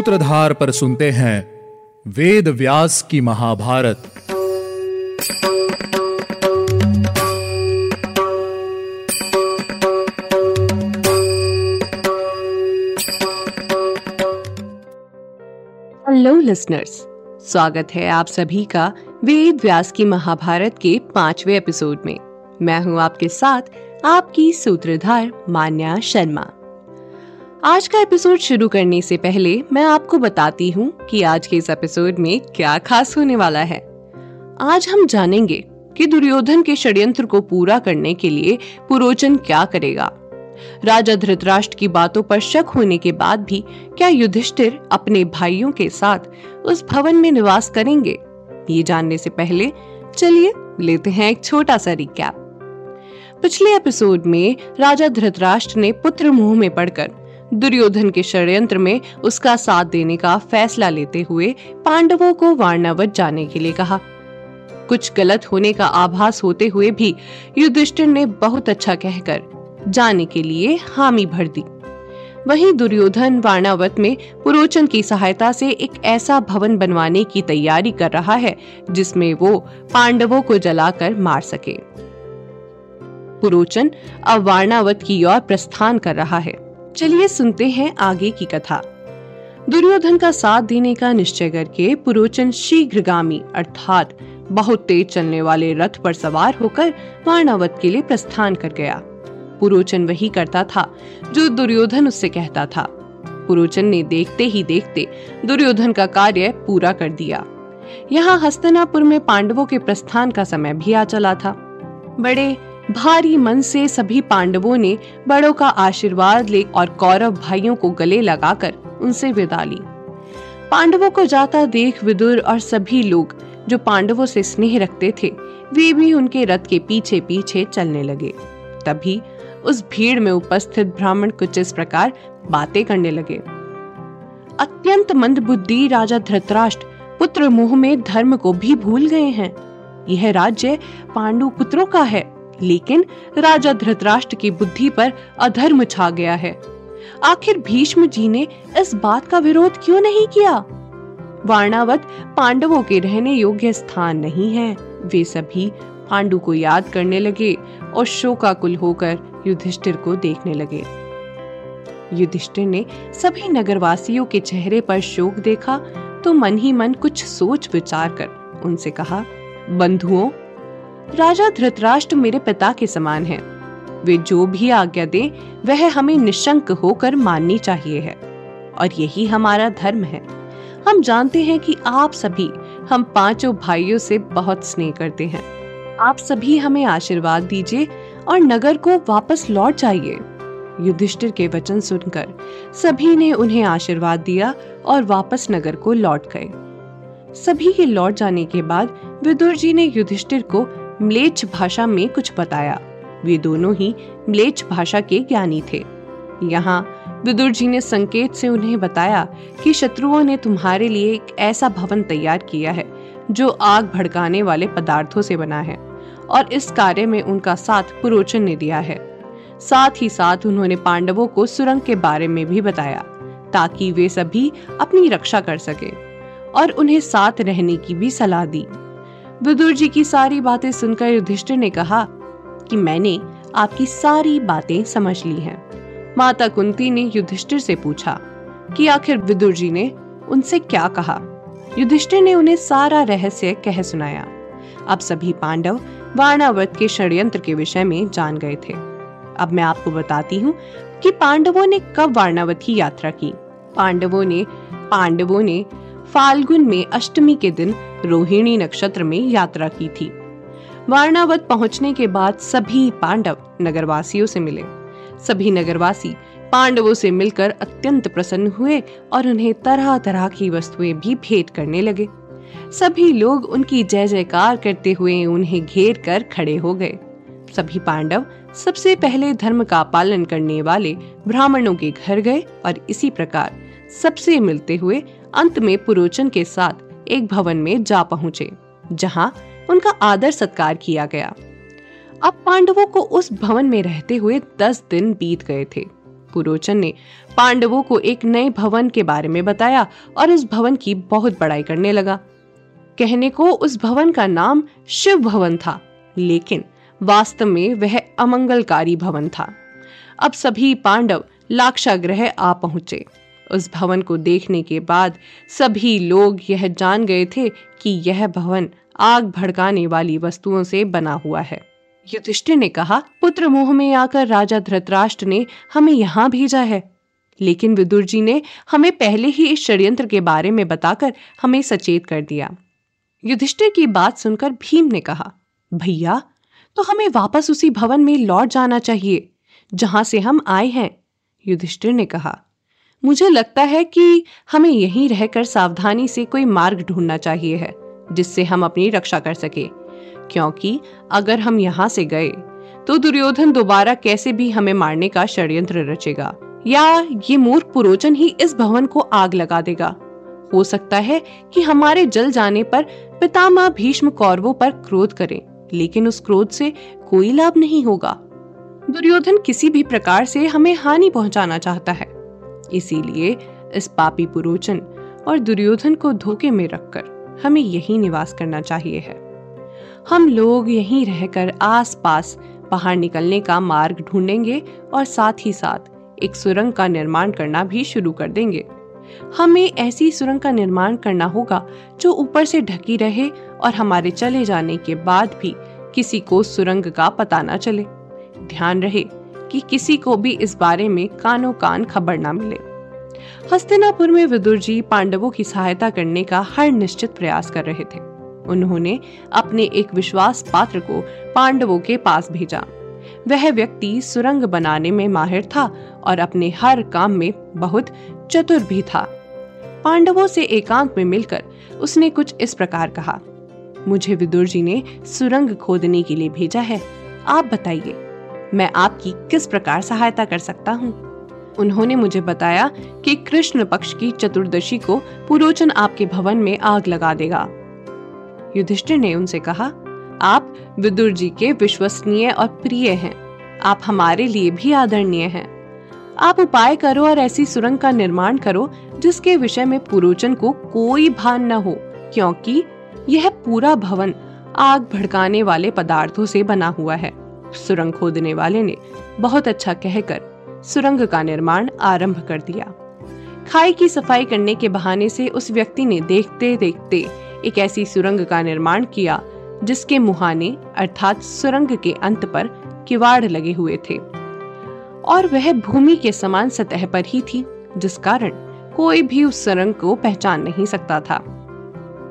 सूत्रधार पर सुनते हैं वेद व्यास की महाभारत। हेलो लिसनर्स स्वागत है आप सभी का वेद व्यास की महाभारत के पांचवे एपिसोड में। मैं हूँ आपके साथ आपकी सूत्रधार मान्या शर्मा। आज का एपिसोड शुरू करने से पहले मैं आपको बताती हूँ कि आज के इस एपिसोड में क्या खास होने वाला है। आज हम जानेंगे कि दुर्योधन के षड्यंत्र को पूरा करने के लिए पुरोचन क्या करेगा। राजा धृतराष्ट्र की बातों पर शक होने के बाद भी क्या युधिष्ठिर अपने भाइयों के साथ उस भवन में निवास करेंगे? ये जानने से पहले चलिए लेते हैं एक छोटा सा रिकैप पिछले एपिसोड में राजा धृतराष्ट्र ने पुत्र मुँह में पड़कर दुर्योधन के षड्यंत्र में उसका साथ देने का फैसला लेते हुए पांडवों को वारणावत जाने के लिए कहा। कुछ गलत होने का आभास होते हुए भी युधिष्ठिर ने बहुत अच्छा कहकर जाने के लिए हामी भर दी। वहीं दुर्योधन वारणावत में पुरोचन की सहायता से एक ऐसा भवन बनवाने की तैयारी कर रहा है, जिसमें वो पांडवों को जलाकर मार सके। पुरोचन अब वारणावत की ओर प्रस्थान कर रहा है। चलिए सुनते हैं आगे की कथा। दुर्योधन का साथ देने का निश्चय करके पुरोचन शीघ्रगामी, अर्थात बहुत तेज चलने वाले रथ पर सवार होकर वारणावत के लिए प्रस्थान कर गया। पुरोचन वही करता था जो दुर्योधन उससे कहता था। पुरोचन ने देखते ही देखते दुर्योधन का कार्य पूरा कर दिया। यहाँ हस्तनापुर में पांडवों के प्रस्थान का समय भी आ चला था। बड़े भारी मन से सभी पांडवों ने बड़ों का आशीर्वाद ले और कौरव भाइयों को गले लगाकर उनसे विदा ली। पांडवों को जाता देख विदुर और सभी लोग, जो पांडवों से स्नेह रखते थे, वे भी उनके रथ के पीछे पीछे चलने लगे। तभी उस भीड़ में उपस्थित ब्राह्मण कुछ इस प्रकार बातें करने लगे। अत्यंत मंद बुद्धि राजा धृतराष्ट्र पुत्र मुँह में धर्म को भी भूल गए हैं। यह राज्य पांडु पुत्रों का है। लेकिन राजा धृतराष्ट्र की बुद्धि पर अधर्म छा गया है। आखिर भीष्म जी ने इस बात का विरोध क्यों नहीं किया? वारणावत पांडवों के रहने योग्य स्थान नहीं है। वे सभी पांडु को याद करने लगे और शोकाकुल होकर युधिष्ठिर को देखने लगे। युधिष्ठिर ने सभी नगरवासियों के चेहरे पर शोक देखा तो मन ही मन कुछ सोच विचार कर उनसे कहा, बंधुओं राजा धृतराष्ट्र मेरे पिता के समान हैं। वे जो भी आज्ञा दे, वह हमें निशंक होकर माननी चाहिए है। और यही हमारा धर्म है। हम जानते हैं कि आप सभी हम पाँचों भाइयों से बहुत स्नेह करते हैं। आप सभी हमें आशीर्वाद दीजिए और नगर को वापस लौट जाइए। युधिष्ठिर के वचन सुनकर सभी ने उन्हें आशीर्वाद दिया और वापस नगर को लौट गए। सभी के लौट जाने के बाद विदुर जी ने युधिष्ठिर को म्लेच्छ भाषा में कुछ बताया। वे दोनों ही म्लेच्छ भाषा के ज्ञानी थे। यहाँ विदुर जी ने संकेत से उन्हें बताया कि शत्रुओं ने तुम्हारे लिए एक ऐसा भवन तैयार किया है, जो आग भड़काने वाले पदार्थों से बना है, और इस कार्य में उनका साथ पुरोचन ने दिया है। साथ ही साथ उन्होंने पांडवों को सुरंग के बारे में भी बताया, ताकि वे सभी अपनी रक्षा कर सके, और उन्हें साथ रहने की भी सलाह दी। विदुर जी की सारी बातें सुनकर युधिष्ठिर ने कहा कि मैंने आपकी सारी बातें समझ ली हैं। माता कुंती ने युधिष्ठिर से पूछा कि आखिर विदुर जी ने उनसे क्या कहा? युधिष्ठिर ने उन्हें सारा रहस्य कह सुनाया। अब सभी पांडव वारणावत के षड्यंत्र के विषय में जान गए थे। अब मैं आपको बताती हूँ कि पांडवों ने कब वारणावत की यात्रा की। पांडवों ने पांडवों ने फाल्गुन में अष्टमी के दिन रोहिणी नक्षत्र में यात्रा की थी। वारणावत पहुँचने के बाद सभी पांडव नगरवासियों से मिले। सभी नगरवासी पांडवों से मिलकर अत्यंत प्रसन्न हुए और उन्हें तरह तरह की वस्तुएँ भी भेंट करने लगे। सभी लोग उनकी जय जयकार करते हुए उन्हें घेर कर खड़े हो गए। सभी पांडव सबसे पहले धर्म का पालन करने वाले ब्राह्मणों के घर गए और इसी प्रकार सबसे मिलते हुए अंत में पुरोचन के साथ एक भवन में जा पहुँचे, जहाँ उनका आदर सत्कार किया गया। अब पांडवों को उस भवन में रहते हुए दस दिन बीत गए थे। पुरोचन ने पांडवों को एक नए भवन के बारे में बताया और इस भवन की बहुत बड़ाई करने लगा। कहने को उस भवन का नाम शिव भवन था, लेकिन वास्तव में वह अमंगलकारी भवन था। अब सभी पांडव लाक्षाग्रह आ पहुँचे। उस भवन को देखने के बाद सभी लोग यह जान गए थे कि यह भवन आग भड़काने वाली वस्तुओं से बना हुआ है। युधिष्ठिर ने कहा, पुत्र मोह में आकर राजा धृतराष्ट्र ने हमें यहाँ भेजा है। लेकिन विदुर जी ने हमें पहले ही इस षड्यंत्र के बारे में बताकर हमें सचेत कर दिया। युधिष्ठिर की बात सुनकर भीम ने कहा, भैया तो हमें वापस उसी भवन में लौट जाना चाहिए, जहाँ से हम आए हैं। युधिष्ठिर ने कहा मुझे लगता है कि हमें यहीं रहकर सावधानी से कोई मार्ग ढूंढना चाहिए है, जिससे हम अपनी रक्षा कर सके। क्योंकि अगर हम यहाँ से गए तो दुर्योधन दोबारा कैसे भी हमें मारने का षड्यंत्र रचेगा, या ये मूर्ख पुरोचन ही इस भवन को आग लगा देगा। हो सकता है कि हमारे जल जाने पर पितामह भीष्म कौरवों पर क्रोध करें, लेकिन उस क्रोध से कोई लाभ नहीं होगा। दुर्योधन किसी भी प्रकार से हमें हानि पहुंचाना चाहता है। इसीलिए इस पापी पुरोचन और दुर्योधन को धोखे में रखकर हमें यही निवास करना चाहिए है। हम लोग यहीं रहकर आसपास बाहर निकलने का मार्ग ढूंढेंगे और साथ ही साथ एक सुरंग का निर्माण करना भी शुरू कर देंगे। हमें ऐसी सुरंग का निर्माण करना होगा जो ऊपर से ढकी रहे और हमारे चले जाने के बाद भी किसी को सुरंग का पता न चले। ध्यान रहे कि किसी को भी इस बारे में कानो कान खबर ना मिले। हस्तिनापुर में विदुर जी पांडवों की सहायता करने का हर निश्चित प्रयास कर रहे थे। उन्होंने अपने एक विश्वास पात्र को पांडवों के पास भेजा। वह व्यक्ति सुरंग बनाने में माहिर था और अपने हर काम में बहुत चतुर भी था। पांडवों से एकांत में मिलकर उसने कुछ इस प्रकार कहा, मुझे विदुर जी ने सुरंग खोदने के लिए भेजा है। आप बताइए मैं आपकी किस प्रकार सहायता कर सकता हूँ? उन्होंने मुझे बताया कि कृष्ण पक्ष की चतुर्दशी को पुरोचन आपके भवन में आग लगा देगा। युधिष्ठिर ने उनसे कहा, आप विदुर जी के विश्वसनीय और प्रिय हैं। आप हमारे लिए भी आदरणीय हैं। आप उपाय करो और ऐसी सुरंग का निर्माण करो जिसके विषय में पुरोचन को कोई भान न हो, क्योंकि यह पूरा भवन आग भड़काने वाले पदार्थों से बना हुआ है। सुरंग खोदने वाले ने बहुत अच्छा कहकर सुरंग का निर्माण आरंभ कर दिया। खाई की सफ़ाई करने के बहाने से उस व्यक्ति ने देखते देखते एक ऐसी सुरंग का निर्माण किया, जिसके मुहाने अर्थात सुरंग के अंत पर किवाड़ लगे हुए थे। और वह भूमि के समान सतह पर ही थी, जिस कारण कोई भी उस सुरंग को पहचान नहीं सकता था।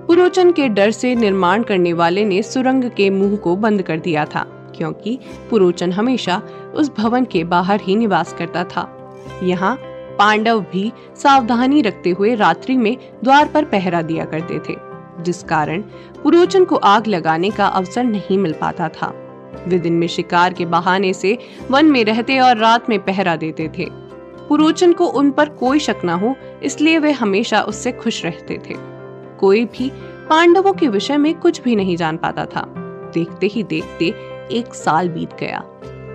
पुरोचन के डर से निर्माण करने वाले ने सुरंग के मुँह को बंद कर दिया था। क्योंकि पुरोचन हमेशा उस भवन के बाहर ही निवास करता था। यहाँ पांडव भी सावधानी रखते हुए रात्रि में द्वार पर पहरा दिया करते थे, जिस कारण पुरोचन को आग लगाने का अवसर नहीं मिल पाता था। वे दिन में शिकार के बहाने से वन में रहते और रात में पहरा देते थे। पुरोचन को उन पर कोई शक न हो, इसलिए वे हमेशा उससे खुश रहते थे। कोई भी पांडवों के विषय में कुछ भी नहीं जान पाता था। देखते ही देखते एक साल बीत गया।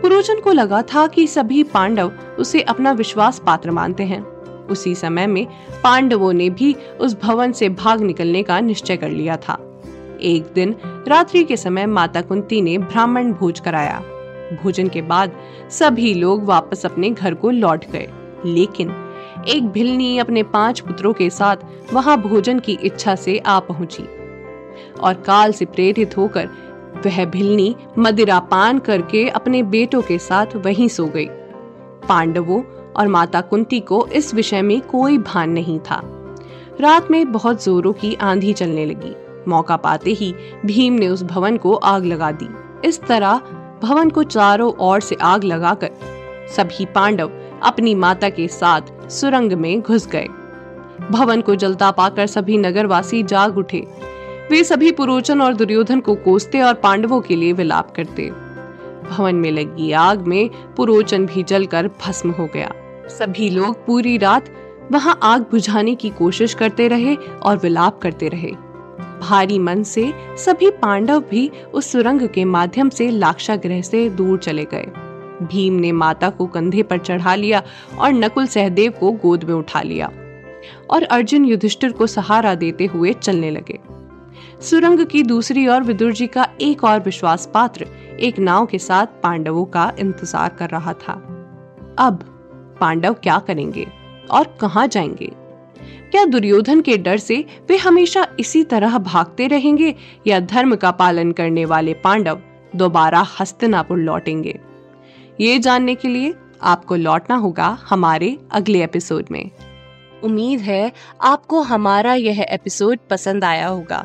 पुरोचन को लगा था कि सभी पांडव उसे अपना विश्वास पात्र मानते हैं। उसी समय में पांडवों ने भी उस भवन से भाग निकलने का निश्चय कर लिया था। एक दिन रात्रि के समय माता कुंती ने ब्राह्मण भोज कराया। भोजन के बाद सभी लोग वापस अपने घर को लौट गए। लेकिन एक भिलनी अपने पाँच पुत्रों के साथ वहाँ भोजन की इच्छा से आ पहुँची और काल से प्रेरित होकर वह भिलनी, मदिरा पान करके अपने बेटों के साथ वहीं सो गई। पांडवों और माता कुंती को इस विषय में कोई भान नहीं था। रात में बहुत जोरों की आंधी चलने लगी। मौका पाते ही भीम ने उस भवन को आग लगा दी। इस तरह भवन को चारों ओर से आग लगाकर सभी पांडव अपनी माता के साथ सुरंग में घुस गए। भवन को जलता पाकर सभी नगरवासी जाग उठे। वे सभी पुरोचन और दुर्योधन को कोसते और पांडवों के लिए विलाप करते। भवन में लगी आग में पुरोचन भी जलकर भस्म हो गया। सभी लोग पूरी रात वहाँ आग बुझाने की कोशिश करते रहे और विलाप करते रहे। भारी मन से सभी पांडव भी उस सुरंग के माध्यम से लाक्षा ग्रह से दूर चले गए। भीम ने माता को कंधे पर चढ़ा लिया और नकुल सहदेव को गोद में उठा लिया और अर्जुन युधिष्ठिर को सहारा देते हुए चलने लगे। सुरंग की दूसरी ओर विदुर जी का एक और विश्वास पात्र एक नाव के साथ पांडवों का इंतज़ार कर रहा था। अब पांडव क्या करेंगे और कहा जाएँगे? क्या दुर्योधन के डर से वे हमेशा इसी तरह भागते रहेंगे या धर्म का पालन करने वाले पांडव दोबारा हस्तनापुर लौटेंगे? ये जानने के लिए आपको लौटना होगा हमारे अगले एपिसोड में। उम्मीद है आपको हमारा यह एपिसोड पसंद आया होगा।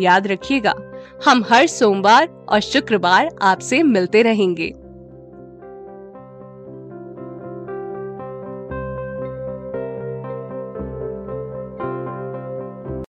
याद रखिएगा। हम हर सोमवार और शुक्रवार आपसे मिलते रहेंगे।